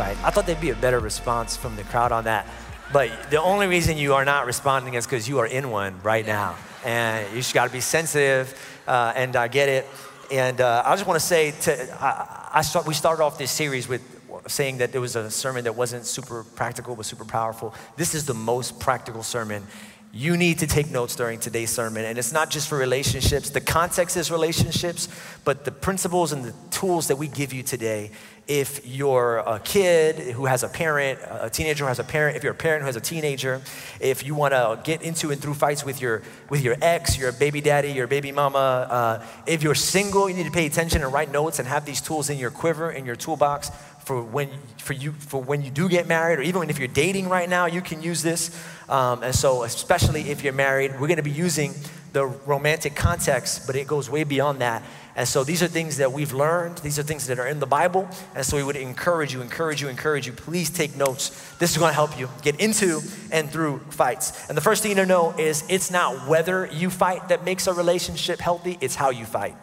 fight. I thought there'd be a better response from the crowd on that. But the only reason you are not responding is because you are in one right now. And you just got to be sensitive, uh, and I get it. And uh, I just want to say, to, I, I start, we started off this series with saying that there was a sermon that wasn't super practical, but super powerful. This is the most practical sermon you need to take notes during today's sermon. And it's not just for relationships, the context is relationships, but the principles and the tools that we give you today. If you're a kid who has a parent, a teenager who has a parent, if you're a parent who has a teenager, if you want to get into and through fights with your, with your ex, your baby daddy, your baby mama, uh, if you're single, you need to pay attention and write notes and have these tools in your quiver, in your toolbox for when, for you, for when you do get married, or even if you're dating right now, you can use this. Um, and so, especially if you're married, we're going to be using the romantic context, but it goes way beyond that. And so these are things that we've learned. These are things that are in the Bible. And so we would encourage you, encourage you, encourage you. Please take notes. This is going to help you get into and through fights. And the first thing to know is it's not whether you fight that makes a relationship healthy, it's how you fight.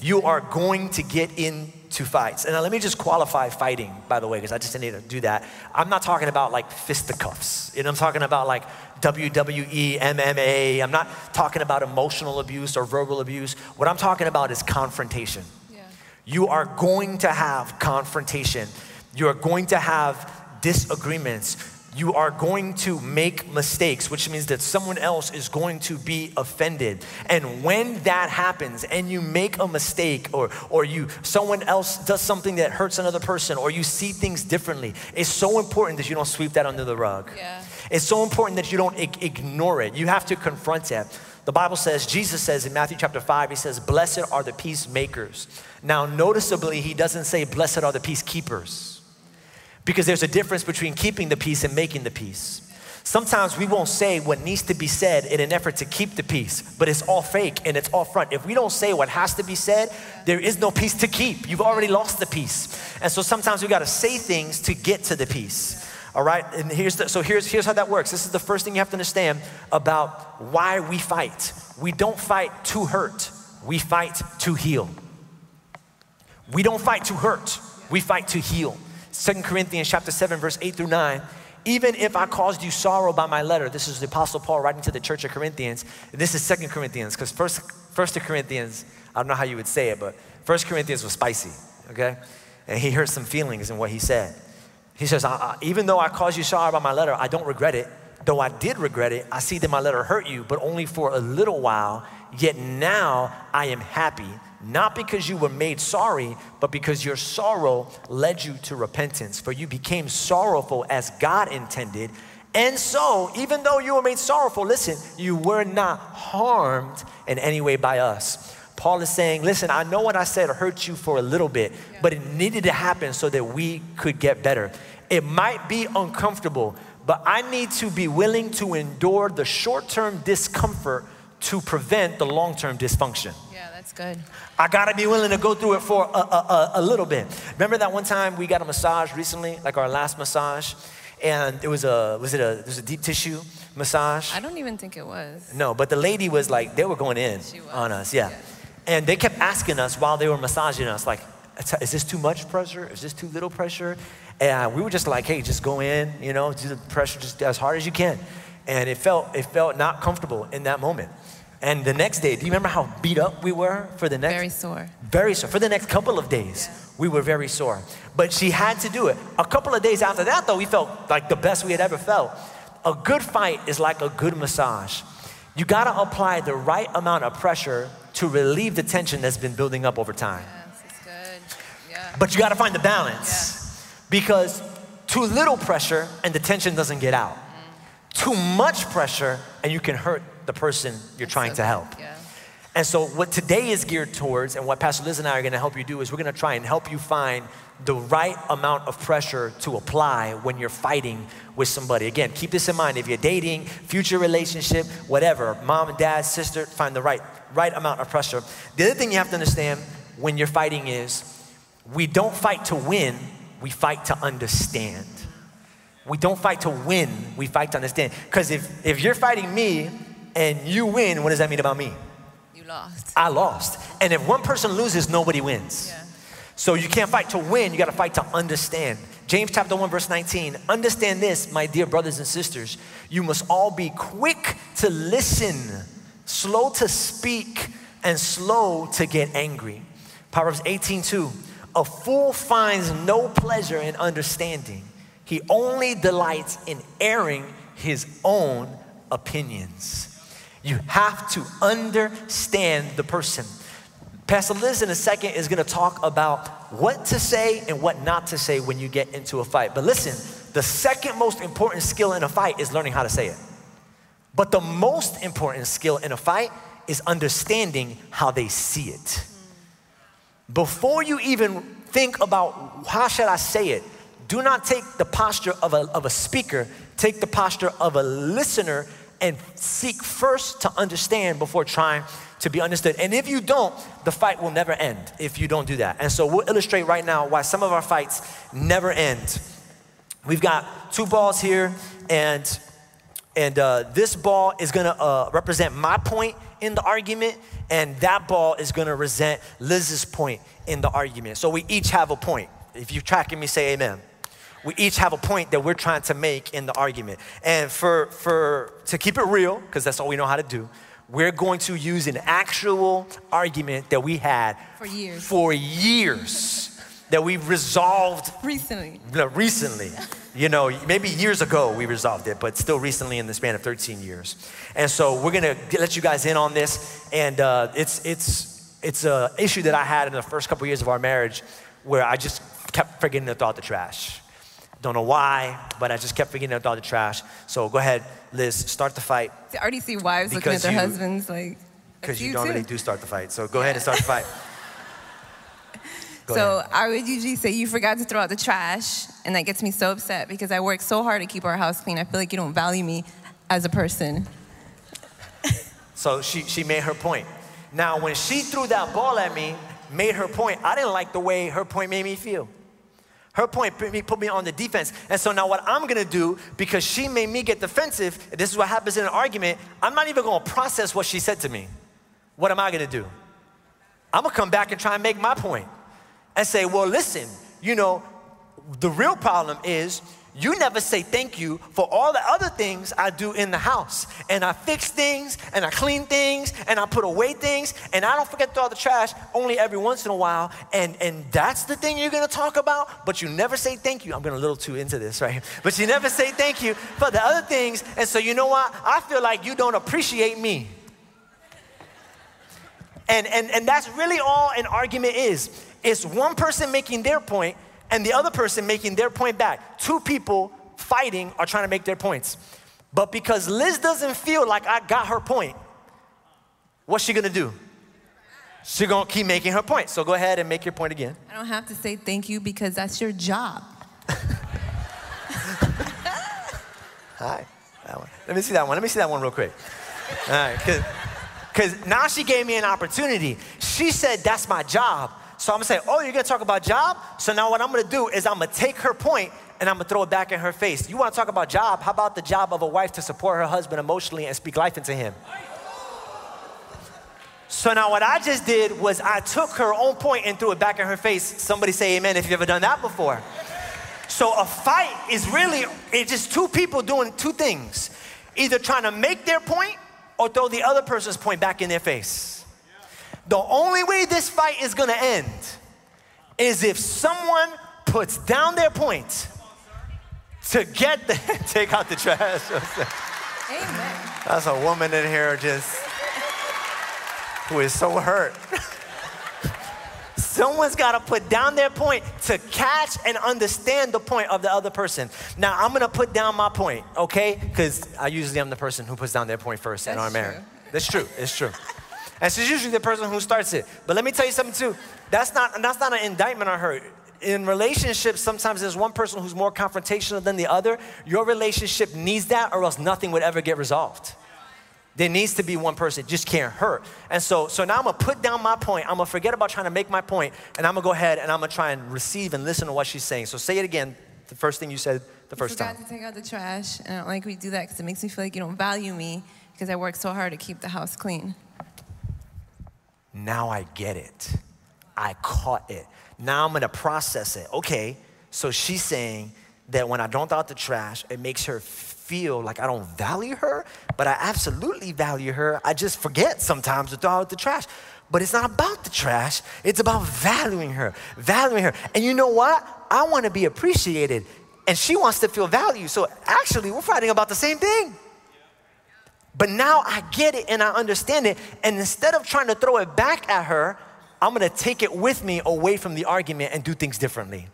You are going to get into fights. And let me just qualify fighting, by the way, because I just need to do that. I'm not talking about like fisticuffs. You know, I'm talking about like WWE, MMA. I'm not talking about emotional abuse or verbal abuse. What I'm talking about is confrontation. Yeah. You are going to have confrontation. You are going to have disagreements you are going to make mistakes, which means that someone else is going to be offended. And when that happens and you make a mistake or, or you someone else does something that hurts another person or you see things differently, it's so important that you don't sweep that under the rug. Yeah. It's so important that you don't ignore it. You have to confront it. The Bible says, Jesus says in Matthew chapter 5, he says, Blessed are the peacemakers. Now, noticeably, he doesn't say, Blessed are the peacekeepers because there's a difference between keeping the peace and making the peace. Sometimes we won't say what needs to be said in an effort to keep the peace, but it's all fake and it's all front. If we don't say what has to be said, there is no peace to keep. You've already lost the peace. And so sometimes we got to say things to get to the peace. All right? And here's the, so here's here's how that works. This is the first thing you have to understand about why we fight. We don't fight to hurt. We fight to heal. We don't fight to hurt. We fight to heal. Second Corinthians chapter 7, verse 8 through 9. Even if I caused you sorrow by my letter, this is the Apostle Paul writing to the church of Corinthians. This is Second Corinthians, because first, first Corinthians, I don't know how you would say it, but First Corinthians was spicy, okay? And he hurt some feelings in what he said. He says, I, I, even though I caused you sorrow by my letter, I don't regret it. Though I did regret it, I see that my letter hurt you, but only for a little while. Yet now I am happy not because you were made sorry, but because your sorrow led you to repentance. For you became sorrowful as God intended. And so, even though you were made sorrowful, listen, you were not harmed in any way by us. Paul is saying, listen, I know what I said hurt you for a little bit, yeah. but it needed to happen so that we could get better. It might be uncomfortable, but I need to be willing to endure the short term discomfort to prevent the long term dysfunction. That's good. I gotta be willing to go through it for a, a, a, little bit. Remember that one time we got a massage recently, like our last massage, and it was a was it a it was a deep tissue massage? I don't even think it was. No, but the lady was like they were going in on us, yeah. yeah. And they kept asking us while they were massaging us, like, is this too much pressure? Is this too little pressure? And we were just like, hey, just go in, you know, do the pressure just as hard as you can. And it felt it felt not comfortable in that moment. And the next day, do you remember how beat up we were for the next? Very sore. Very sore. For the next couple of days, yeah. we were very sore. But she had to do it. A couple of days after that, though, we felt like the best we had ever felt. A good fight is like a good massage. You gotta apply the right amount of pressure to relieve the tension that's been building up over time. Yes, it's good. Yeah. But you gotta find the balance. Yeah. Because too little pressure and the tension doesn't get out. Mm. Too much pressure and you can hurt the person you're That's trying so to help. Yeah. And so, what today is geared towards, and what Pastor Liz and I are gonna help you do, is we're gonna try and help you find the right amount of pressure to apply when you're fighting with somebody. Again, keep this in mind. If you're dating, future relationship, whatever, mom and dad, sister, find the right, right amount of pressure. The other thing you have to understand when you're fighting is we don't fight to win, we fight to understand. We don't fight to win, we fight to understand. Because if, if you're fighting me and you win, what does that mean about me? You lost. I lost. And if one person loses, nobody wins. Yeah. So you can't fight to win, you gotta fight to understand. James chapter 1, verse 19. Understand this, my dear brothers and sisters. You must all be quick to listen, slow to speak, and slow to get angry. Proverbs 18, 2. A fool finds no pleasure in understanding. He only delights in airing his own opinions. You have to understand the person. Pastor Liz in a second is gonna talk about what to say and what not to say when you get into a fight. But listen, the second most important skill in a fight is learning how to say it. But the most important skill in a fight is understanding how they see it. Before you even think about how should I say it, do not take the posture of a, of a speaker, take the posture of a listener and seek first to understand before trying to be understood. And if you don't, the fight will never end if you don't do that. And so we'll illustrate right now why some of our fights never end. We've got two balls here, and and uh, this ball is gonna uh, represent my point in the argument, and that ball is gonna represent Liz's point in the argument. So we each have a point. If you're tracking me, say amen. We each have a point that we're trying to make in the argument. And for, for to keep it real, because that's all we know how to do, we're going to use an actual argument that we had For years. for years that we resolved Recently. no, recently. You know, maybe years ago we resolved it, but still recently in the span of 13 years. And so we're gonna let you guys in on this, and uh, it's it's it's a issue that I had in the first couple years of our marriage, where I just kept forgetting to throw out the trash. Don't know why, but I just kept forgetting to throw out the trash. So go ahead, Liz, start the fight I already see wives looking at their you- husbands like. because you, you too." normally do start the fight. So go ahead and start the fight. Go so ahead. I would usually say you forgot to throw out the trash, and that gets me so upset because I work so hard to keep our house clean. I feel like you don't value me as a person. So she, she made her point. Now, when she threw that ball at me, made her point, I didn't like the way her point made me feel. Her point put me, put me on the defense. And so now, what I'm gonna do, because she made me get defensive, this is what happens in an argument, I'm not even gonna process what she said to me. What am I gonna do? I'm gonna come back and try and make my point and say, well, listen, you know, the real problem is you never say thank you for all the other things I do in the house. And I fix things, and I clean things, and I put away things, and I don't forget to throw out the trash only every once in a while. And, and that's the thing you're gonna talk about, but you never say thank you. I'm getting a little too into this, right? But you never say thank you for the other things. And so, you know what? I feel like you don't appreciate me. And, and, and that's really all an argument is. It's one person making their point and the other person making their point back. Two people fighting are trying to make their points. But because Liz doesn't feel like I got her point, what's she gonna do? She's gonna keep making her point. So go ahead and make your point again. I don't have to say thank you because that's your job. Hi. That one. Let me see that one. Let me see that one real quick. All right, cause, 'cause now she gave me an opportunity. She said, that's my job. So I'm gonna say, oh, you're gonna talk about job? So now what I'm gonna do is I'm gonna take her point and I'm gonna throw it back in her face. You wanna talk about job? How about the job of a wife to support her husband emotionally and speak life into him? So now what I just did was I took her own point and threw it back in her face. Somebody say amen if you've ever done that before. So a fight is really, it's just two people doing two things. Either trying to make their point or throw the other person's point back in their face. The only way this fight is gonna end is if someone puts down their point to get the, take out the trash. Amen. That's a woman in here just who is so hurt. Someone's got to put down their point to catch and understand the point of the other person. Now, I'm going to put down my point, okay? Because I usually am the person who puts down their point first in That's our marriage. That's true. It's true. And she's usually the person who starts it. But let me tell you something too. That's not, that's not an indictment on her. In relationships, sometimes there's one person who's more confrontational than the other. Your relationship needs that, or else nothing would ever get resolved. There needs to be one person, it just can't hurt. And so, so now I'm gonna put down my point. I'm gonna forget about trying to make my point, and I'm gonna go ahead and I'm gonna try and receive and listen to what she's saying. So say it again, the first thing you said the first forgot time. to take out the trash, and I don't like you do that because it makes me feel like you don't value me because I work so hard to keep the house clean. Now I get it. I caught it. Now I'm gonna process it. Okay, so she's saying that when I don't throw out the trash, it makes her feel like I don't value her, but I absolutely value her. I just forget sometimes to throw out the trash. But it's not about the trash, it's about valuing her, valuing her. And you know what? I wanna be appreciated, and she wants to feel valued. So actually, we're fighting about the same thing. But now I get it and I understand it. And instead of trying to throw it back at her, I'm gonna take it with me away from the argument and do things differently.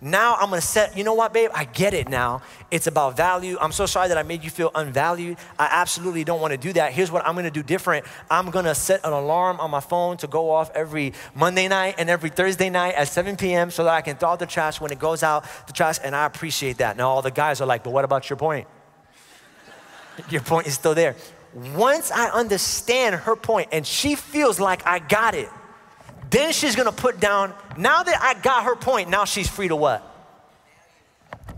Now I'm gonna set, you know what, babe? I get it now. It's about value. I'm so sorry that I made you feel unvalued. I absolutely don't wanna do that. Here's what I'm gonna do different. I'm gonna set an alarm on my phone to go off every Monday night and every Thursday night at 7 p.m. so that I can throw out the trash when it goes out the trash, and I appreciate that. Now all the guys are like, but what about your point? Your point is still there. Once I understand her point and she feels like I got it, then she's gonna put down, now that I got her point, now she's free to what?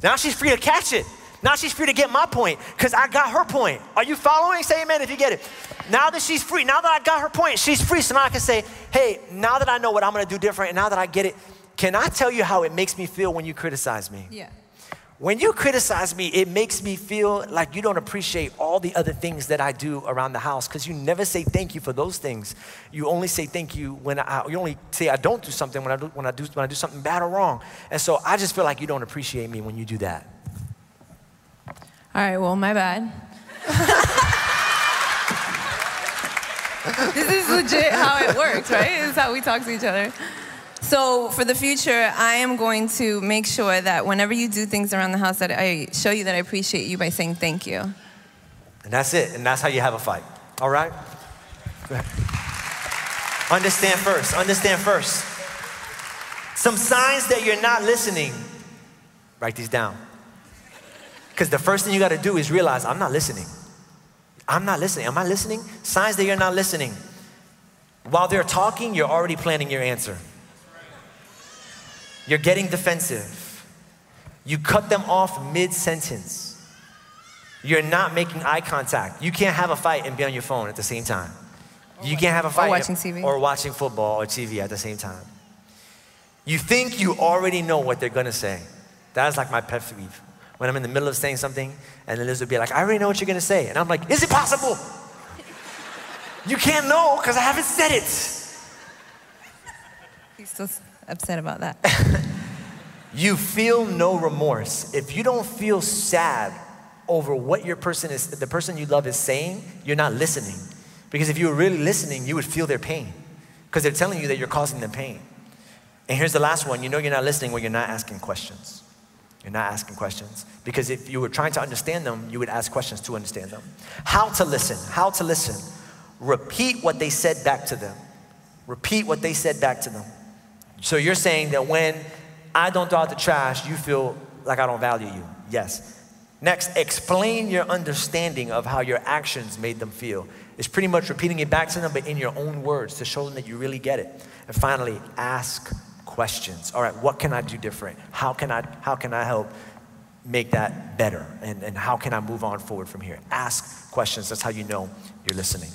Now she's free to catch it. Now she's free to get my point because I got her point. Are you following? Say amen if you get it. Now that she's free, now that I got her point, she's free. So now I can say, hey, now that I know what I'm gonna do different and now that I get it, can I tell you how it makes me feel when you criticize me? Yeah. When you criticize me, it makes me feel like you don't appreciate all the other things that I do around the house because you never say thank you for those things. You only say thank you when I, you only say I don't do something when I do, when I do, when I do something bad or wrong. And so I just feel like you don't appreciate me when you do that. All right, well, my bad. this is legit how it works, right? This is how we talk to each other. So for the future, I am going to make sure that whenever you do things around the house, that I show you that I appreciate you by saying thank you. And that's it. And that's how you have a fight. All right? Understand first. Understand first. Some signs that you're not listening. Write these down. Because the first thing you got to do is realize I'm not listening. I'm not listening. Am I listening? Signs that you're not listening. While they're talking, you're already planning your answer. You're getting defensive. You cut them off mid sentence. You're not making eye contact. You can't have a fight and be on your phone at the same time. You can't have a fight watching TV. or watching football or TV at the same time. You think you already know what they're gonna say. That's like my pet peeve. When I'm in the middle of saying something, and Liz would be like, I already know what you're gonna say. And I'm like, is it possible? you can't know because I haven't said it. He's still upset about that. You feel no remorse. If you don't feel sad over what your person is, the person you love is saying, you're not listening. Because if you were really listening, you would feel their pain. Because they're telling you that you're causing them pain. And here's the last one you know you're not listening when you're not asking questions. You're not asking questions. Because if you were trying to understand them, you would ask questions to understand them. How to listen. How to listen. Repeat what they said back to them. Repeat what they said back to them. So you're saying that when I don't throw out the trash, you feel like I don't value you. Yes. Next, explain your understanding of how your actions made them feel. It's pretty much repeating it back to them, but in your own words to show them that you really get it. And finally, ask questions. All right, what can I do different? How can I, how can I help make that better? And, and how can I move on forward from here? Ask questions. That's how you know you're listening.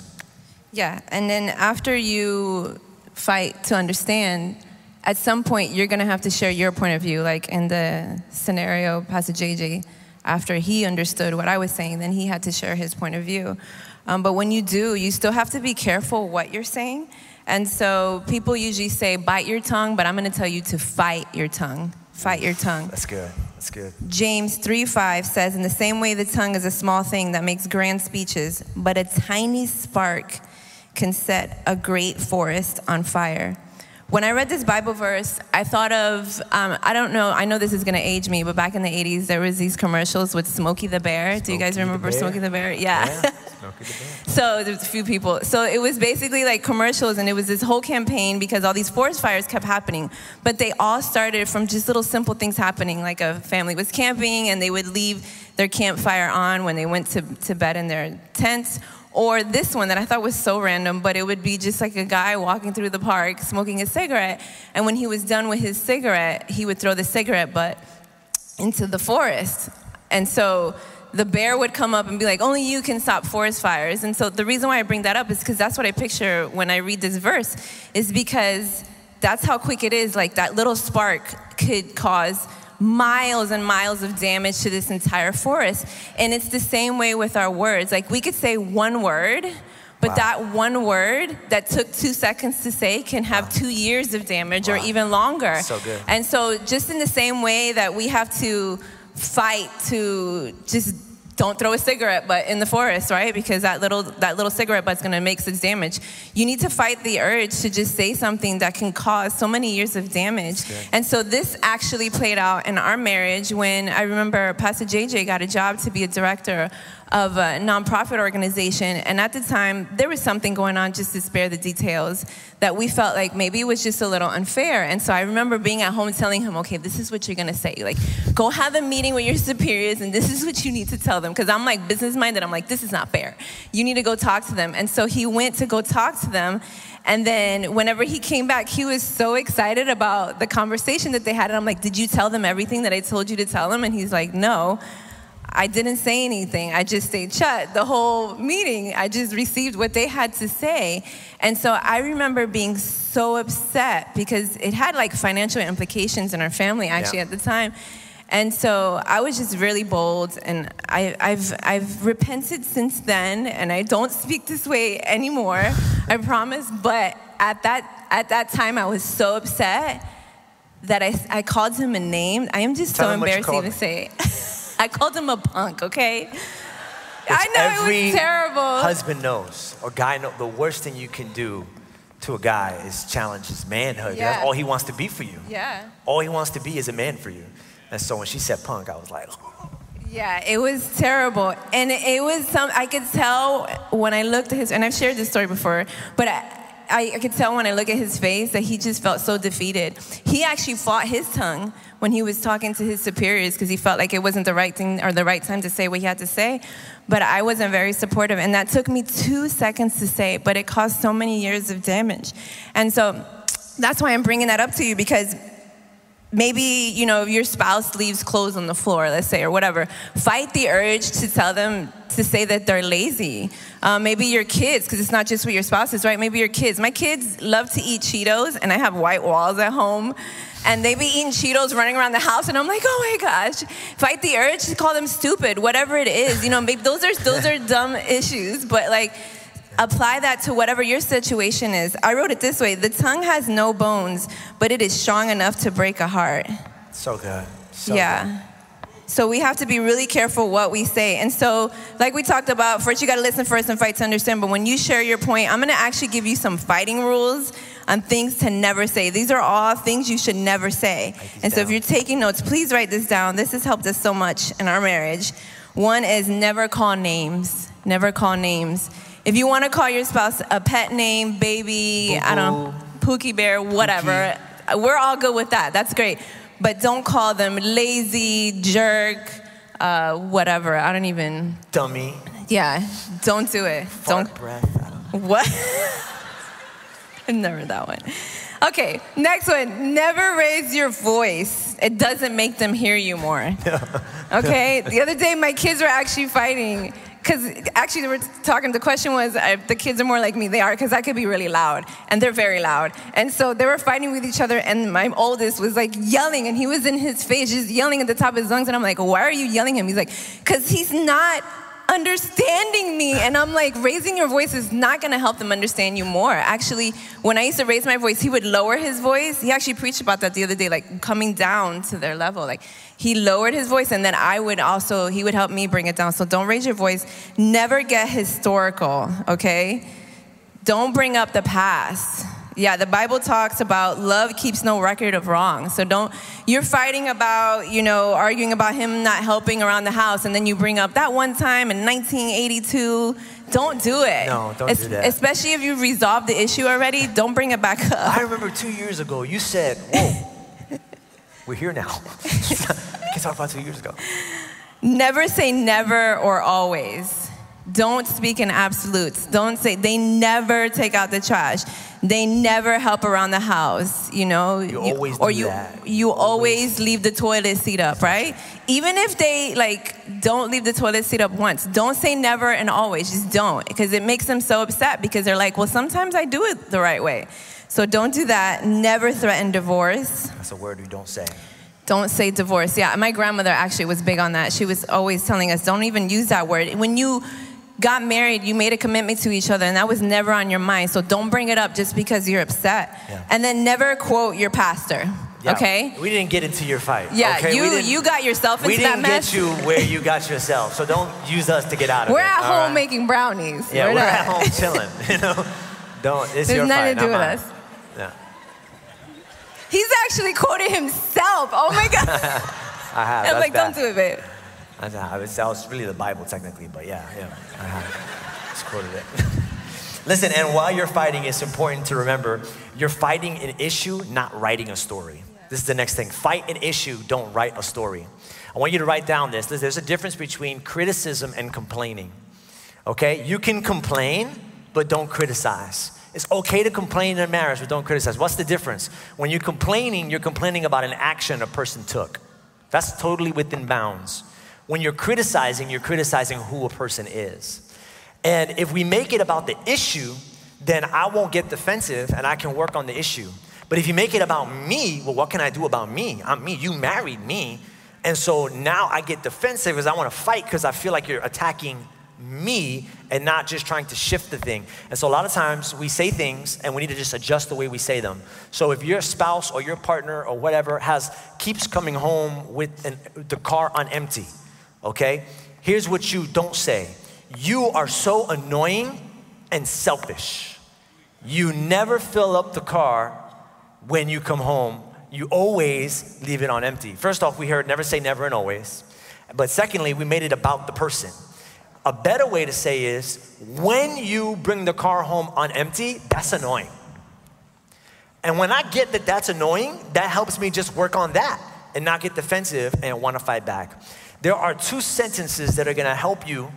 Yeah, and then after you fight to understand, at some point you're gonna have to share your point of view. Like in the scenario, Pastor JJ, after he understood what I was saying, then he had to share his point of view. Um, but when you do, you still have to be careful what you're saying. And so people usually say, bite your tongue, but I'm gonna tell you to fight your tongue. Fight your tongue. That's good. That's good. James 3 5 says, In the same way, the tongue is a small thing that makes grand speeches, but a tiny spark can set a great forest on fire. When I read this Bible verse, I thought of, um, I don't know, I know this is gonna age me, but back in the 80s, there was these commercials with Smokey the Bear. Do you guys Smokey the remember Bear? Smokey the Bear? Yeah. Yeah. So there's a few people. So it was basically like commercials, and it was this whole campaign because all these forest fires kept happening. But they all started from just little simple things happening, like a family was camping and they would leave their campfire on when they went to, to bed in their tents. Or this one that I thought was so random, but it would be just like a guy walking through the park smoking a cigarette. And when he was done with his cigarette, he would throw the cigarette butt into the forest. And so the bear would come up and be like, only you can stop forest fires. And so the reason why I bring that up is because that's what I picture when I read this verse, is because that's how quick it is. Like that little spark could cause miles and miles of damage to this entire forest. And it's the same way with our words. Like we could say one word, but wow. that one word that took two seconds to say can have wow. two years of damage wow. or even longer. So good. And so, just in the same way that we have to fight to just don't throw a cigarette butt in the forest, right? Because that little that little cigarette butt's gonna make such damage. You need to fight the urge to just say something that can cause so many years of damage. And so this actually played out in our marriage when I remember Pastor JJ got a job to be a director of a nonprofit organization. And at the time, there was something going on, just to spare the details, that we felt like maybe it was just a little unfair. And so I remember being at home telling him, okay, this is what you're gonna say. Like, go have a meeting with your superiors, and this is what you need to tell them. Because I'm like business minded, I'm like, this is not fair. You need to go talk to them. And so he went to go talk to them. And then whenever he came back, he was so excited about the conversation that they had. And I'm like, did you tell them everything that I told you to tell them? And he's like, no. I didn't say anything. I just stayed shut the whole meeting. I just received what they had to say. And so I remember being so upset because it had like financial implications in our family actually yeah. at the time. And so I was just really bold, and I, have I've repented since then, and I don't speak this way anymore, I promise. But at that, at that time, I was so upset that I, I called him a name. I am just Tell so embarrassed to even say it. I called him a punk, okay? I know every it was terrible. Husband knows, or guy knows, the worst thing you can do to a guy is challenge his manhood. Yeah. That's all he wants to be for you. Yeah. All he wants to be is a man for you. And so when she said punk, I was like, yeah, it was terrible. And it was some, I could tell when I looked at his, and I've shared this story before, but I, I, I could tell when I look at his face that he just felt so defeated. He actually fought his tongue when he was talking to his superiors because he felt like it wasn't the right thing or the right time to say what he had to say. But I wasn't very supportive. And that took me two seconds to say, but it caused so many years of damage. And so that's why I'm bringing that up to you because maybe you know your spouse leaves clothes on the floor let's say or whatever fight the urge to tell them to say that they're lazy um, maybe your kids because it's not just with your spouses right maybe your kids my kids love to eat cheetos and i have white walls at home and they be eating Cheetos running around the house, and I'm like, oh my gosh, fight the urge to call them stupid, whatever it is. You know, maybe those are those are dumb issues, but like apply that to whatever your situation is. I wrote it this way: the tongue has no bones, but it is strong enough to break a heart. So good. So yeah. Good. So we have to be really careful what we say. And so, like we talked about, first you got to listen first and fight to understand. But when you share your point, I'm going to actually give you some fighting rules on things to never say. These are all things you should never say. And so, if you're taking notes, please write this down. This has helped us so much in our marriage. One is never call names. Never call names. If you want to call your spouse a pet name, baby, Boo-boo. I don't know, Pookie Bear, whatever, Pookie. we're all good with that. That's great but don't call them lazy, jerk, uh, whatever. I don't even. Dummy. Yeah, don't do it. Fart don't. breath. What? Never that one. Okay, next one. Never raise your voice. It doesn't make them hear you more. Okay, the other day my kids were actually fighting because actually, they were talking. The question was, if the kids are more like me. They are, because I could be really loud, and they're very loud. And so they were fighting with each other, and my oldest was like yelling, and he was in his face, just yelling at the top of his lungs. And I'm like, why are you yelling him? He's like, because he's not understanding me. And I'm like, raising your voice is not gonna help them understand you more. Actually, when I used to raise my voice, he would lower his voice. He actually preached about that the other day, like coming down to their level. Like he lowered his voice, and then I would also, he would help me bring it down. So don't raise your voice. Never get historical, okay? Don't bring up the past. Yeah, the Bible talks about love keeps no record of wrong. So don't, you're fighting about, you know, arguing about him not helping around the house, and then you bring up that one time in 1982 don't do it. No, don't Es- do that. Especially if you resolved the issue already, don't bring it back up. I remember two years ago, you said, Whoa, we're here now. I can talk about two years ago. Never say never or always. Don't speak in absolutes. Don't say they never take out the trash. They never help around the house, you know. You always or do you that. you You always leave the toilet seat up, right? Even if they like don't leave the toilet seat up once, don't say never and always. Just don't because it makes them so upset because they're like, "Well, sometimes I do it the right way." So don't do that. Never threaten divorce. That's a word we don't say. Don't say divorce. Yeah, my grandmother actually was big on that. She was always telling us, don't even use that word. When you got married, you made a commitment to each other, and that was never on your mind. So don't bring it up just because you're upset. Yeah. And then never quote your pastor. Yeah, Okay? We didn't get into your fight. Yeah, okay? You you got yourself We into that didn't mess. get you where you got yourself, so don't use us to get out of it. we're at home right? making brownies. Yeah, we're, not. at home chilling. You know, don't. It's There's your nothing fight, to do not with mine. us. Yeah, He's actually quoted himself. Oh my God. I have. I was like, bad. don't do it, babe. That's, I was, that was really the Bible technically, but yeah, yeah, Just quoted it. Listen, and while you're fighting, it's important to remember you're fighting an issue, not writing a story. This is the next thing. Fight an issue, don't write a story. I want you to write down this. There's a difference between criticism and complaining. Okay? You can complain, but don't criticize. It's okay to complain in a marriage, but don't criticize. What's the difference? When you're complaining, you're complaining about an action a person took. That's totally within bounds. When you're criticizing, you're criticizing who a person is. And if we make it about the issue, then I won't get defensive and I can work on the issue. But if you make it about me, well, what can I do about me? I'm me. You married me. And so now I get defensive because I want to fight because I feel like you're attacking me and not just trying to shift the thing. And so a lot of times we say things and we need to just adjust the way we say them. So if your spouse or your partner or whatever has keeps coming home with an, the car on empty, okay? Here's what you don't say. You are so annoying and selfish. You never fill up the car when you come home. You always leave it on empty. First off, we heard never say never and always. But secondly, we made it about the person. A better way to say is when you bring the car home on empty, that's annoying. And when I get that that's annoying, that helps me just work on that and not get defensive and want to fight back. There are two sentences that are to help you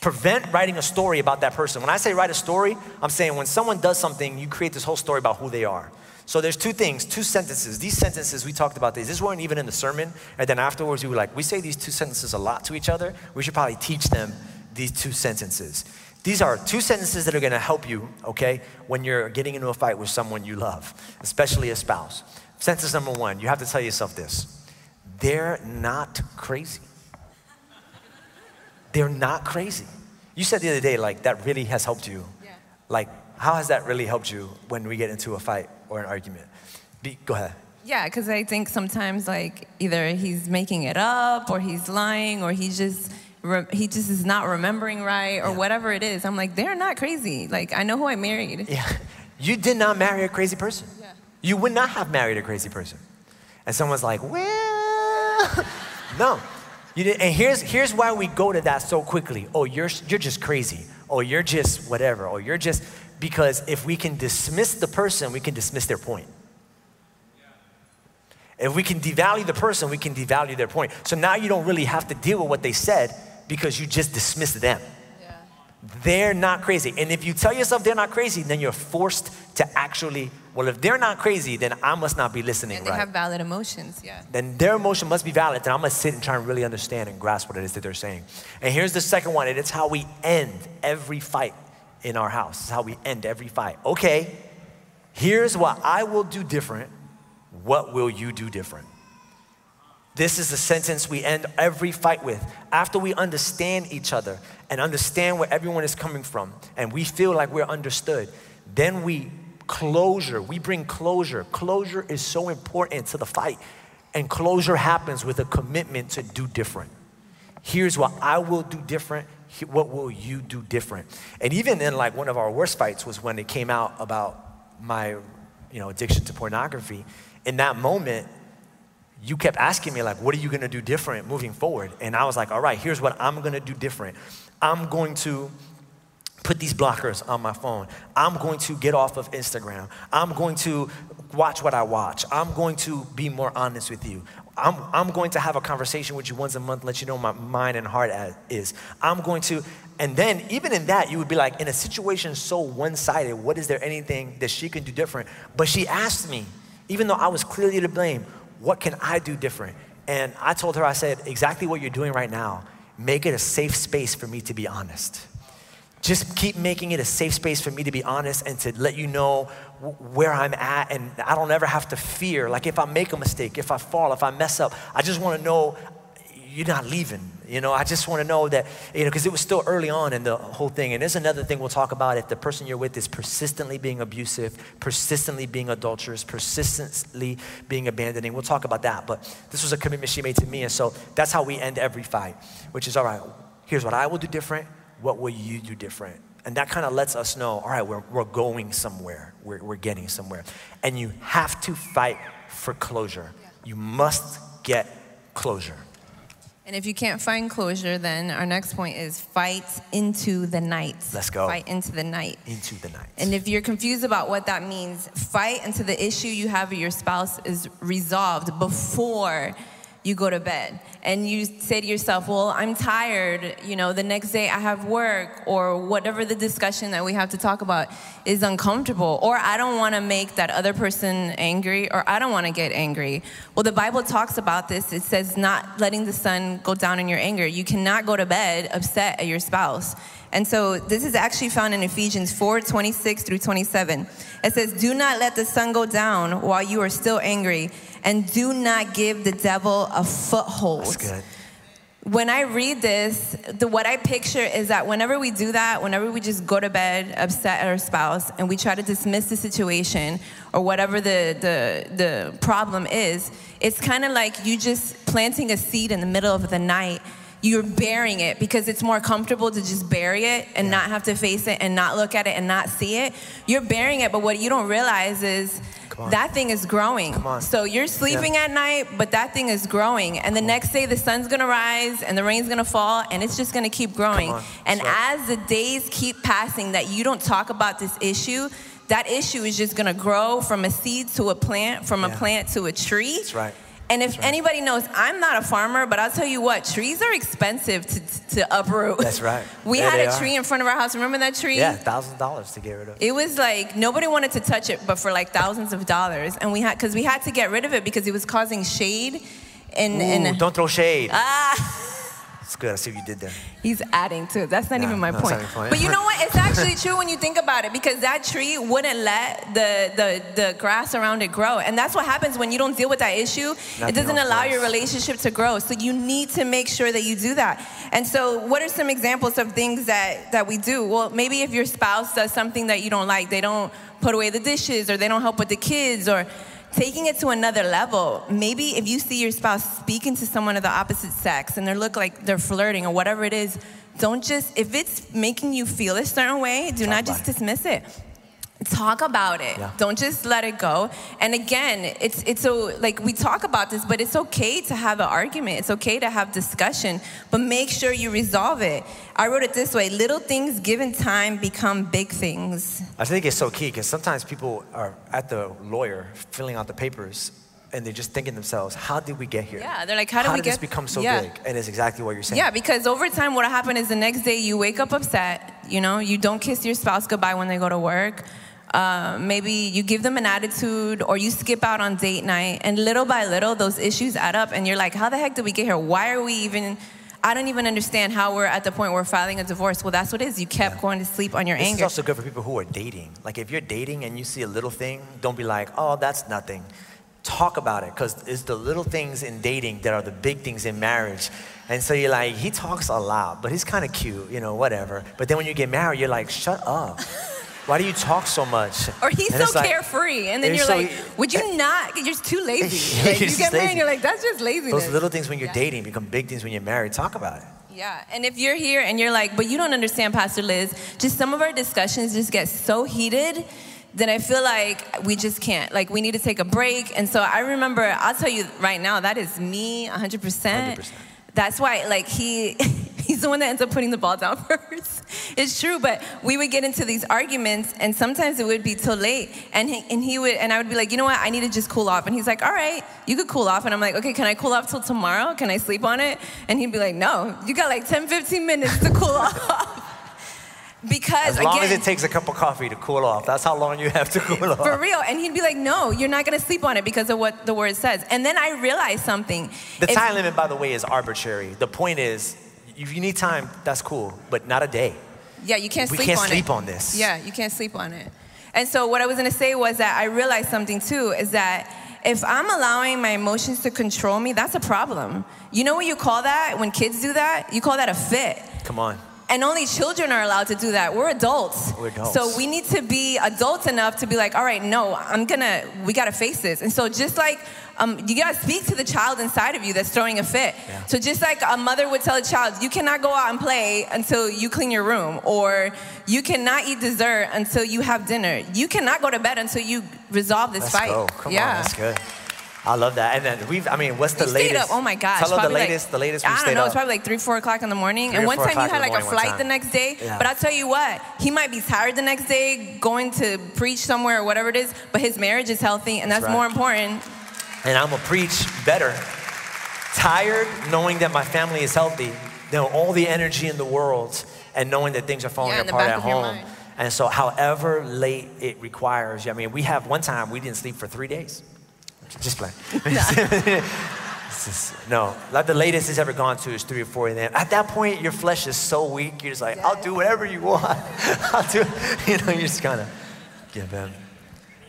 prevent writing a story about that person. When I say write a story, I'm saying when someone does something, you create this whole story about who they are. So there's two things, two sentences. These sentences, we talked about these. This weren't even in the sermon. And then afterwards, we were like, we say these two sentences a lot to each other. We should probably teach them these two sentences. These are two sentences that are gonna help you, okay, when you're getting into a fight with someone you love, especially a spouse. Sentence number one, you have to tell yourself this they're not crazy. They're not crazy. You said the other day, like, that really has helped you. Yeah. Like, how has that really helped you when we get into a fight or an argument? Be, go ahead. Yeah, because I think sometimes like either he's making it up or he's lying or he just he just is not remembering right or Yeah. whatever it is. I'm like, they're not crazy. Like I know who I married. Yeah. You did not marry a crazy person. Yeah. You would not have married a crazy person. And someone's like, well, no. You did, and here's, here's why we go to that so quickly. Oh, you're, you're just crazy. Oh, you're just whatever. Oh, you're just, because if we can dismiss the person, we can dismiss their point. If we can devalue the person, we can devalue their point. So now you don't really have to deal with what they said because you just dismiss them. They're not crazy. And if you tell yourself they're not crazy, then you're forced to actually, well, if they're not crazy, then I must not be listening And they right. have valid emotions. Yeah. then their emotion must be valid. Then I'm gonna sit and try and really understand and grasp what it is that they're saying. And here's the second one, and it's how we end every fight in our house. It's how we end every fight. Okay, here's what I will do different. What will you do different? This is the sentence we end every fight with. After we understand each other and understand where everyone is coming from, and we feel like we're understood, then we closure, we bring closure. Closure is so important to the fight. And closure happens with a commitment to do different. Here's what I will do different. What will you do different? And even in like one of our worst fights was when it came out about my, you know, addiction to pornography. In that moment, you kept asking me, like, what are you gonna do different moving forward? And I was like, all right, here's what I'm gonna do different. I'm going to put these blockers on my phone. I'm going to get off of Instagram. I'm going to watch what I watch. I'm going to be more honest with you. I'm, I'm going to have a conversation with you once a month, let you know my mind and heart is. I'm going to, and then even in that, you would be like, in a situation so one sided, what is there anything that she can do different? But she asked me, even though I was clearly to blame, what can I do different? And I told her, I said, exactly what you're doing right now, make it a safe space for me to be honest. Just keep making it a safe space for me to be honest and to let you know where I'm at. And I don't ever have to fear. Like if I make a mistake, if I fall, if I mess up, I just want to know you're not leaving. You know, I just want to know that, you know, because it was still early on in the whole thing. And there's another thing we'll talk about if the person you're with is persistently being abusive, persistently being adulterous, persistently being abandoning. We'll talk about that. But this was a commitment she made to me. And so that's how we end every fight, which is all right, here's what I will do different what will you do different? And that kind of lets us know, all right, we're, we're going somewhere, we're, we're getting somewhere. And you have to fight for closure. You must get closure. And if you can't find closure, then our next point is fight into the night. Let's go. Fight into the night. Into the night. And if you're confused about what that means, fight until the issue you have with your spouse is resolved before you go to bed and you say to yourself, Well, I'm tired, you know, the next day I have work, or whatever the discussion that we have to talk about is uncomfortable, or I don't want to make that other person angry, or I don't want to get angry. Well, the Bible talks about this. It says, Not letting the sun go down in your anger. You cannot go to bed upset at your spouse. And so this is actually found in Ephesians 4 26 through 27. It says, Do not let the sun go down while you are still angry, and do not give the devil a foothold. That's good. When I read this, the, what I picture is that whenever we do that, whenever we just go to bed upset at our spouse and we try to dismiss the situation or whatever the, the, the problem is, it's kind of like you just planting a seed in the middle of the night you're burying it because it's more comfortable to just bury it and yeah. not have to face it and not look at it and not see it. You're burying it, but what you don't realize is that thing is growing. So you're sleeping yeah. at night, but that thing is growing. And the next day, the sun's gonna rise and the rain's gonna fall, and it's just gonna keep growing. And as the days keep passing, that you don't talk about this issue, that issue is just gonna grow from a seed to a plant, from yeah. a plant to a tree. That's right. And if right. anybody knows, I'm not a farmer, but I'll tell you what, trees are expensive to, to uproot. That's right. We yeah, had a tree are. in front of our house. Remember that tree? Yeah, thousand dollars to get rid of. It was like nobody wanted to touch it, but for like thousands of dollars, and we had because we had to get rid of it because it was causing shade. And, Ooh, and don't throw shade. Ah. It's good. I see what you did there. He's adding to it. That's not even my no, point. point. But you know what? It's actually true when you think about it because that tree wouldn't let the, the, the grass around it grow. And that's what happens when you don't deal with that issue. Nothing it doesn't allow your relationship to grow. So you need to make sure that you do that. And so, what are some examples of things that, that we do? Well, maybe if your spouse does something that you don't like, they don't put away the dishes or they don't help with the kids or taking it to another level, maybe if you see your spouse speaking to someone of the opposite sex and they look like they're flirting or whatever it is, don't just, if it's making you feel a certain way, do Talk not just dismiss it talk about it yeah. don't just let it go and again it's it's so like we talk about this but it's okay to have an argument it's okay to have discussion but make sure you resolve it i wrote it this way little things given time become big things i think it's so key because sometimes people are at the lawyer filling out the papers and they're just thinking themselves, how did we get here? Yeah, they're like, how did how we did this become so yeah. big? And it's exactly what you're saying. Yeah, because over time, what happened is the next day you wake up upset. You know, you don't kiss your spouse goodbye when they go to work. Uh, maybe you give them an attitude or you skip out on date night, and little by little, those issues add up, and you're like, how the heck did we get here? Why are we even? I don't even understand how we're at the point where we're filing a divorce. Well, that's what it is. You kept yeah. going to sleep on your this anger. It's also good for people who are dating. Like, if you're dating and you see a little thing, don't be like, oh, that's nothing. Talk about it, because it's the little things in dating that are the big things in marriage. And so you're like, he talks a lot, but he's kind of cute, you know, whatever. But then when you get married, you're like, shut up. Why do you talk so much? Or he's and so like, carefree. And then you're so, like, would you not? You're just too lazy. Like, you get married and you're like, that's just lazy. Those little things when you're yeah. dating become big things when you're married. Talk about it. Yeah, and if you're here and you're like, but you don't understand, Pastor Liz, just some of our discussions just get so heated then I feel like we just can't. Like we need to take a break. And so I remember, I'll tell you right now, that is me 100%. 100%. That's why, like, he he's the one that ends up putting the ball down first. it's true, but we would get into these arguments, and sometimes it would be till late, and he, and he would, and I would be like, you know what, I need to just cool off, and he's like, all right, you could cool off, and I'm like, okay, can I cool off till tomorrow? Can I sleep on it? And he'd be like, no, you got like 10, 15 minutes to cool off. Because As long again, as it takes a cup of coffee to cool off, that's how long you have to cool off. for real. And he'd be like, no, you're not gonna sleep on it because of what the word says. And then I realized something. The If- time limit, by the way, is arbitrary. The point is, if you need time, that's cool, but not a day. Yeah, you can't sleep. We sleep can't on sleep it. on this. Yeah, you can't sleep on it. And so what I was gonna say was that I realized something too is that if I'm allowing my emotions to control me, that's a problem. You know what you call that when kids do that? You call that a fit. Come on. And only children are allowed to do that. We're adults. We're adults. So we need to be adults enough to be like, all right, no, I'm gonna, we gotta face this. And so just like, um, you gotta speak to the child inside of you that's throwing a fit. Yeah. So just like a mother would tell a child, you cannot go out and play until you clean your room, or you cannot eat dessert until you have dinner. You cannot go to bed until you resolve this Let's fight. go. Come yeah. on, that's good. I love that. And then we've, I mean, what's the We latest? stayed up. Oh my gosh! Tell the latest, like, the latest I don't know. up. It's probably like three, four o'clock in the morning. Three and one time you had like a flight the next day. Yeah. But I'll tell you what, he might be tired the next day, going to preach somewhere or whatever it is. But his marriage is healthy, and that's, That's right. more important. and I'm gonna preach better. Tired knowing that my family is healthy, than all the energy in the world, and knowing that things are falling Yeah, apart at home. And so, however late it requires, I mean, we have one time we didn't sleep for three days. Just play. no, like the latest it's ever gone to is three or four a.m. At that point, your flesh is so weak, you're just like, I'll do whatever you want. I'll do, you know, you just kind of give in.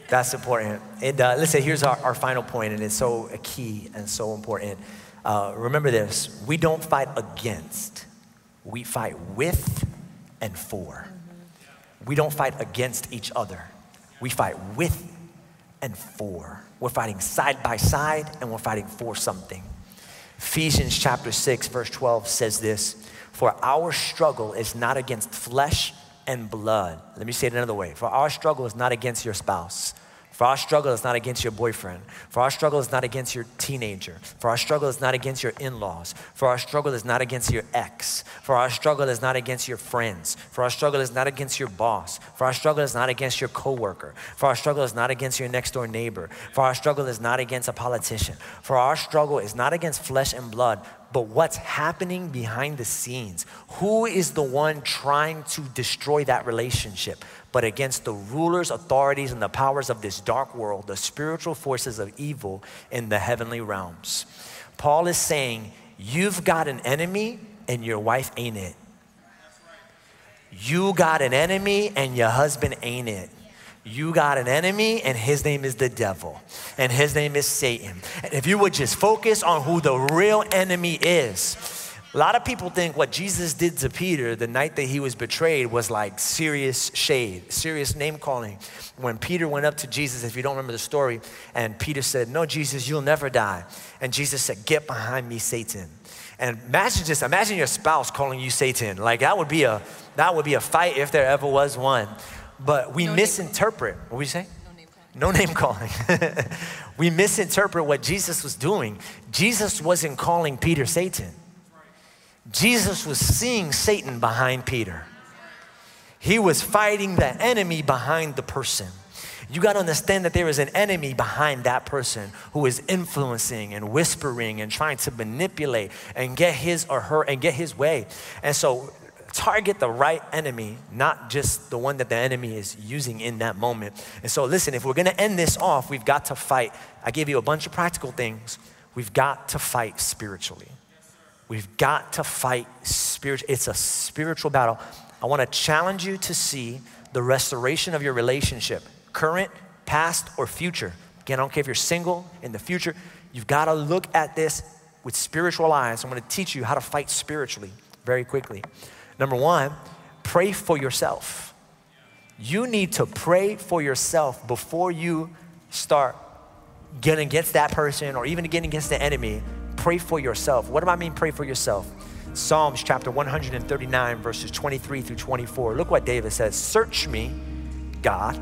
That's important. And uh, say here's our, our final point, and it's so key and so important. Uh, remember this we don't fight against, we fight with and for. We don't fight against each other, we fight with and for. We're fighting side by side, and we're fighting for something. Ephesians chapter 6, verse 12 says this For our struggle is not against flesh and blood. Let me say it another way. For our struggle is not against your spouse. For our struggle is not against your boyfriend. For our struggle is not against your teenager. For our struggle is not against your in laws. For our struggle is not against your ex. For our struggle is not against your friends. For our struggle is not against your boss. For our struggle is not against your coworker. For our struggle is not against your next door neighbor. For our struggle is not against a politician. For our struggle is not against flesh and blood, but what's happening behind the scenes. Who is the one trying to destroy that relationship? But against the rulers, authorities, and the powers of this dark world, the spiritual forces of evil in the heavenly realms. Paul is saying, You've got an enemy, and your wife ain't it. You got an enemy, and your husband ain't it. You got an enemy, and his name is the devil, and his name is Satan. And if you would just focus on who the real enemy is, a lot of people think what Jesus did to Peter the night that he was betrayed was like serious shade, serious name calling. When Peter went up to Jesus, if you don't remember the story, and Peter said, No, Jesus, you'll never die. And Jesus said, Get behind me, Satan. And imagine just imagine your spouse calling you Satan. Like that would be a that would be a fight if there ever was one. But we No misinterpret. What would you say? No name calling. we misinterpret what Jesus was doing. Jesus wasn't calling Peter Satan. Jesus was seeing Satan behind Peter. He was fighting the enemy behind the person. You got to understand that there is an enemy behind that person who is influencing and whispering and trying to manipulate and get his or her and get his way. And so target the right enemy, not just the one that the enemy is using in that moment. And so listen, if we're going to end this off, we've got to fight. I gave you a bunch of practical things. We've got to fight spiritually. We've got to fight spirit. It's a spiritual battle. I want to challenge you to see the restoration of your relationship, current, past, or future. Again, I don't care if you're single, in the future. You've got to look at this with spiritual eyes. I'm going to teach you how to fight spiritually very quickly. Number one, pray for yourself. You need to pray for yourself before you start getting against that person or even getting against the enemy. Pray for yourself. What do I mean, pray for yourself? Psalms chapter 139, verses 23 through 24. Look what David says Search me, God,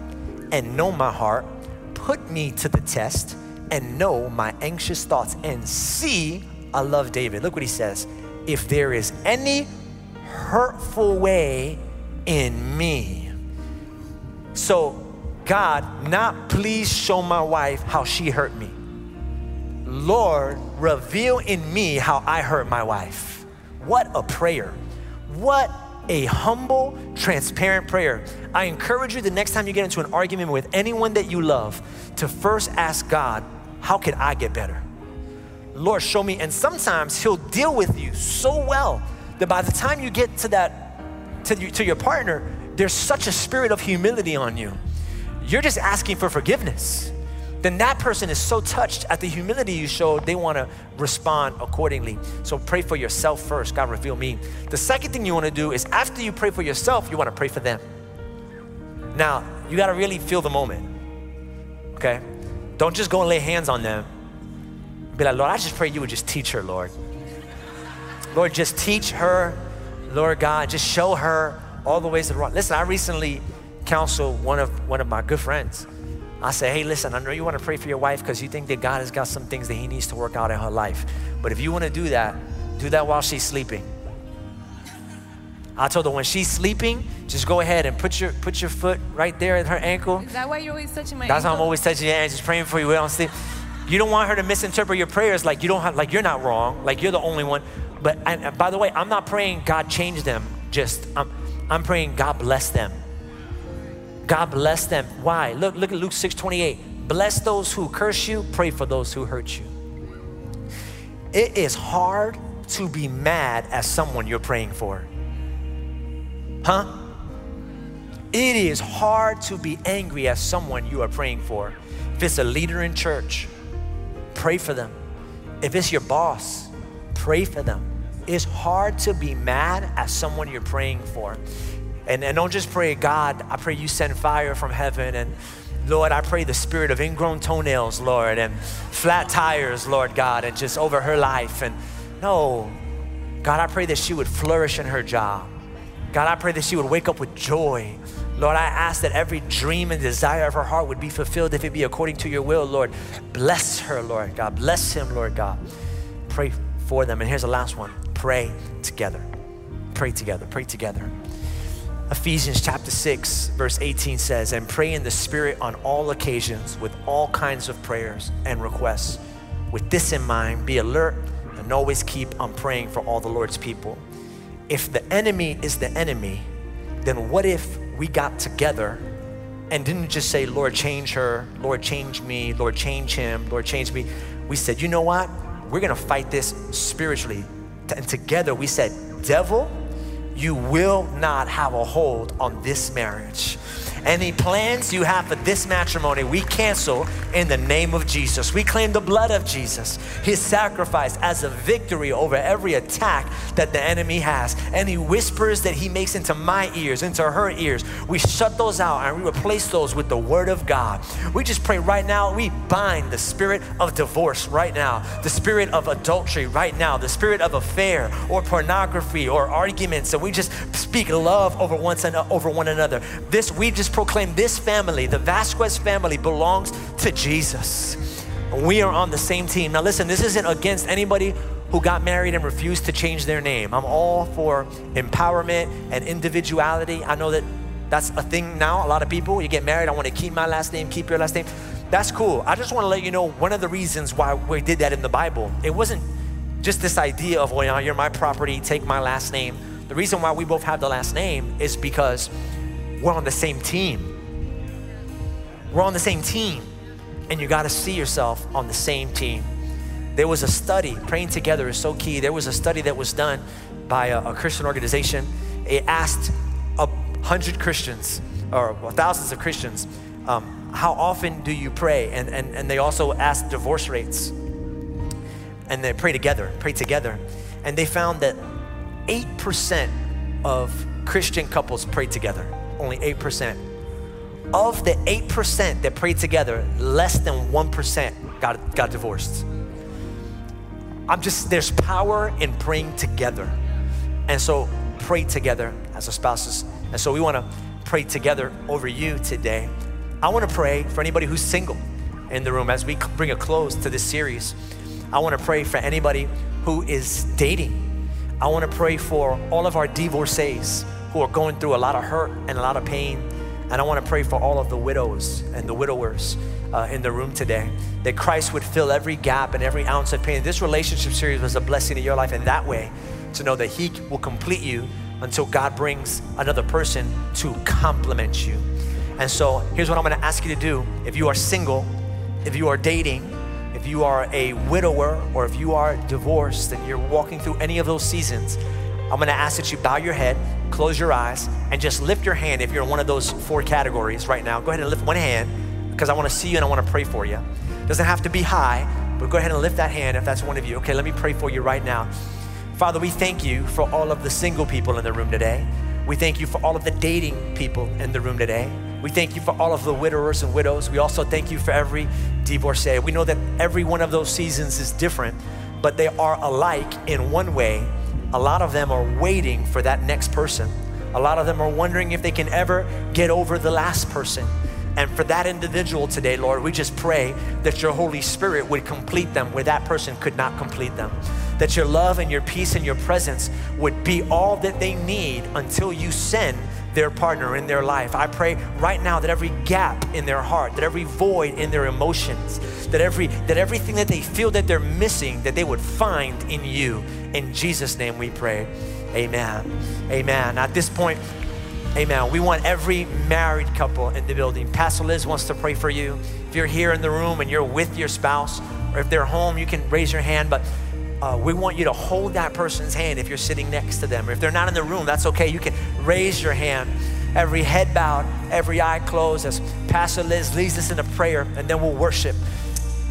and know my heart. Put me to the test and know my anxious thoughts and see I love David. Look what he says. If there is any hurtful way in me. So, God, not please show my wife how she hurt me. Lord, reveal in me how I hurt my wife. What a prayer. What a humble, transparent prayer. I encourage you the next time you get into an argument with anyone that you love to first ask God, how can I get better? Lord, show me. And sometimes He'll deal with you so well that by the time you get to that, to, you, to your partner, there's such a spirit of humility on you. You're just asking for forgiveness. Then that person is so touched at the humility you showed, they want to respond accordingly. So pray for yourself first. God, reveal me. The second thing you want to do is after you pray for yourself, you want to pray for them. Now, you got to really feel the moment. Okay? Don't just go and lay hands on them. Be like, Lord, I just pray you would just teach her, Lord. Lord, just teach her, Lord God, just show her all the ways of the wrong. Listen, I recently counseled one of one of my good friends. I said, hey, listen, I know you want to pray for your wife because you think that God has got some things that He needs to work out in her life. But if you want to do that, do that while she's sleeping. I told her when she's sleeping, just go ahead and put your put your foot right there at her ankle. Is that why you're always touching my That's ankle? why I'm always touching your hand, just praying for you. We don't sleep. You don't want her to misinterpret your prayers like you don't have, like you're not wrong, like you're the only one. But and, and by the way, I'm not praying God change them. Just I'm, I'm praying God bless them. God bless them. Why? Look, look at Luke 6 28. Bless those who curse you, pray for those who hurt you. It is hard to be mad at someone you're praying for. Huh? It is hard to be angry at someone you are praying for. If it's a leader in church, pray for them. If it's your boss, pray for them. It's hard to be mad at someone you're praying for. And, and don't just pray, God, I pray you send fire from heaven. And Lord, I pray the spirit of ingrown toenails, Lord, and flat tires, Lord God, and just over her life. And no, God, I pray that she would flourish in her job. God, I pray that she would wake up with joy. Lord, I ask that every dream and desire of her heart would be fulfilled if it be according to your will, Lord. Bless her, Lord God. Bless him, Lord God. Pray for them. And here's the last one pray together. Pray together. Pray together. Ephesians chapter 6, verse 18 says, And pray in the Spirit on all occasions with all kinds of prayers and requests. With this in mind, be alert and always keep on praying for all the Lord's people. If the enemy is the enemy, then what if we got together and didn't just say, Lord, change her, Lord, change me, Lord, change him, Lord, change me? We said, you know what? We're gonna fight this spiritually. And together we said, Devil, you will not have a hold on this marriage. Any plans you have for this matrimony, we cancel in the name of Jesus. We claim the blood of Jesus, his sacrifice as a victory over every attack that the enemy has. Any whispers that he makes into my ears, into her ears, we shut those out and we replace those with the word of God. We just pray right now, we bind the spirit of divorce right now, the spirit of adultery right now, the spirit of affair or pornography or arguments, and we just speak love over one, over one another. This, we just proclaim this family, the Vasquez family, belongs to Jesus. We are on the same team. Now, listen, this isn't against anybody who got married and refused to change their name. I'm all for empowerment and individuality. I know that that's a thing now. A lot of people, you get married, I want to keep my last name, keep your last name. That's cool. I just want to let you know one of the reasons why we did that in the Bible. It wasn't just this idea of, well, you're my property, take my last name. The reason why we both have the last name is because we're on the same team. We're on the same team. And you got to see yourself on the same team. There was a study, praying together is so key. There was a study that was done by a, a Christian organization. It asked a hundred Christians, or well, thousands of Christians, um, how often do you pray? And, and, and they also asked divorce rates. And they pray together, pray together. And they found that 8% of Christian couples pray together only 8%. Of the 8% that prayed together, less than 1% got, got divorced. I'm just, there's power in praying together. And so pray together as a spouses. And so we want to pray together over you today. I want to pray for anybody who's single in the room as we bring a close to this series. I want to pray for anybody who is dating. I want to pray for all of our divorcees who are going through a lot of hurt and a lot of pain. And I want to pray for all of the widows and the widowers uh, in the room today that Christ would fill every gap and every ounce of pain. This relationship series was a blessing in your life in that way to know that He will complete you until God brings another person to complement you. And so here's what I'm gonna ask you to do. If you are single, if you are dating, if you are a widower, or if you are divorced and you're walking through any of those seasons, I'm gonna ask that you bow your head, close your eyes, and just lift your hand if you're in one of those four categories right now. Go ahead and lift one hand because I wanna see you and I wanna pray for you. Doesn't have to be high, but go ahead and lift that hand if that's one of you. Okay, let me pray for you right now. Father, we thank you for all of the single people in the room today. We thank you for all of the dating people in the room today. We thank you for all of the widowers and widows. We also thank you for every divorcee. We know that every one of those seasons is different, but they are alike in one way. A lot of them are waiting for that next person. A lot of them are wondering if they can ever get over the last person. And for that individual today, Lord, we just pray that your Holy Spirit would complete them where that person could not complete them that your love and your peace and your presence would be all that they need until you send their partner in their life. I pray right now that every gap in their heart, that every void in their emotions, that every that everything that they feel that they're missing, that they would find in you. In Jesus' name we pray. Amen. Amen. At this point, Amen. We want every married couple in the building. Pastor Liz wants to pray for you. If you're here in the room and you're with your spouse, or if they're home, you can raise your hand. But uh, we want you to hold that person's hand if you're sitting next to them. Or if they're not in the room, that's okay. You can raise your hand. Every head bowed, every eye closed as Pastor Liz leads us in a prayer, and then we'll worship.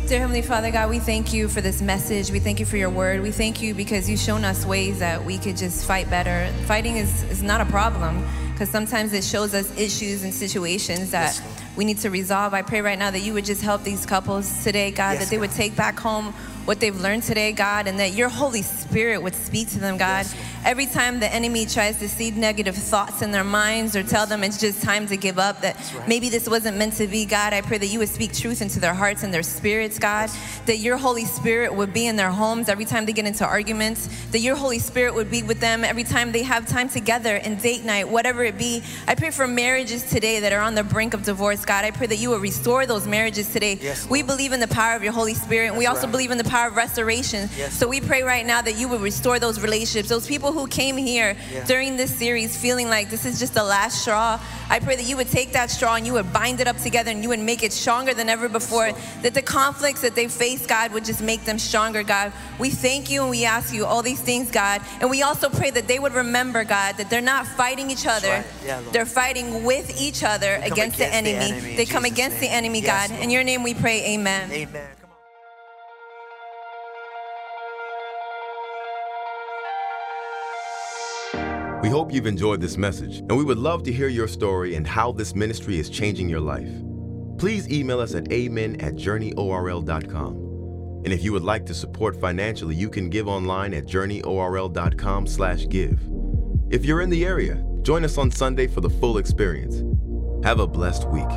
Dear Heavenly Father, God, we thank you for this message. We thank you for your word. We thank you because you've shown us ways that we could just fight better. Fighting is, is not a problem because sometimes it shows us issues and situations that yes, we need to resolve. I pray right now that you would just help these couples today, God, yes, that they would take back home what they've learned today, God, and that your Holy Spirit would speak to them, God. Yes, Every time the enemy tries to seed negative thoughts in their minds or tell them it's just time to give up, that right. maybe this wasn't meant to be, God, I pray that you would speak truth into their hearts and their spirits, God. That your Holy Spirit would be in their homes every time they get into arguments. That your Holy Spirit would be with them every time they have time together and date night, whatever it be. I pray for marriages today that are on the brink of divorce, God. I pray that you would restore those marriages today. Yes, we believe in the power of your Holy Spirit. And we also right. believe in the power of restoration. Yes. So we pray right now that you would restore those relationships. Those people who came here yeah. during this series feeling like this is just the last straw, I pray that you would take that straw and you would bind it up together and you would make it stronger than ever before. That the conflicts that they face, God, would just make them stronger, God. We thank you and we ask you all these things, God. And we also pray that they would remember, God, that they're not fighting each other. Right. Yeah, they're fighting with each other against, against, the enemy. The enemy they come against name. the enemy, yes, God. Lord. In your name we pray, amen. Amen. We hope you've enjoyed this message, and we would love to hear your story and how this ministry is changing your life. Please email us at amen at journeyorl.com. And if you would like to support financially, you can give online at journeyorl.com slash give. If you're in the area, join us on Sunday for the full experience. Have a blessed week.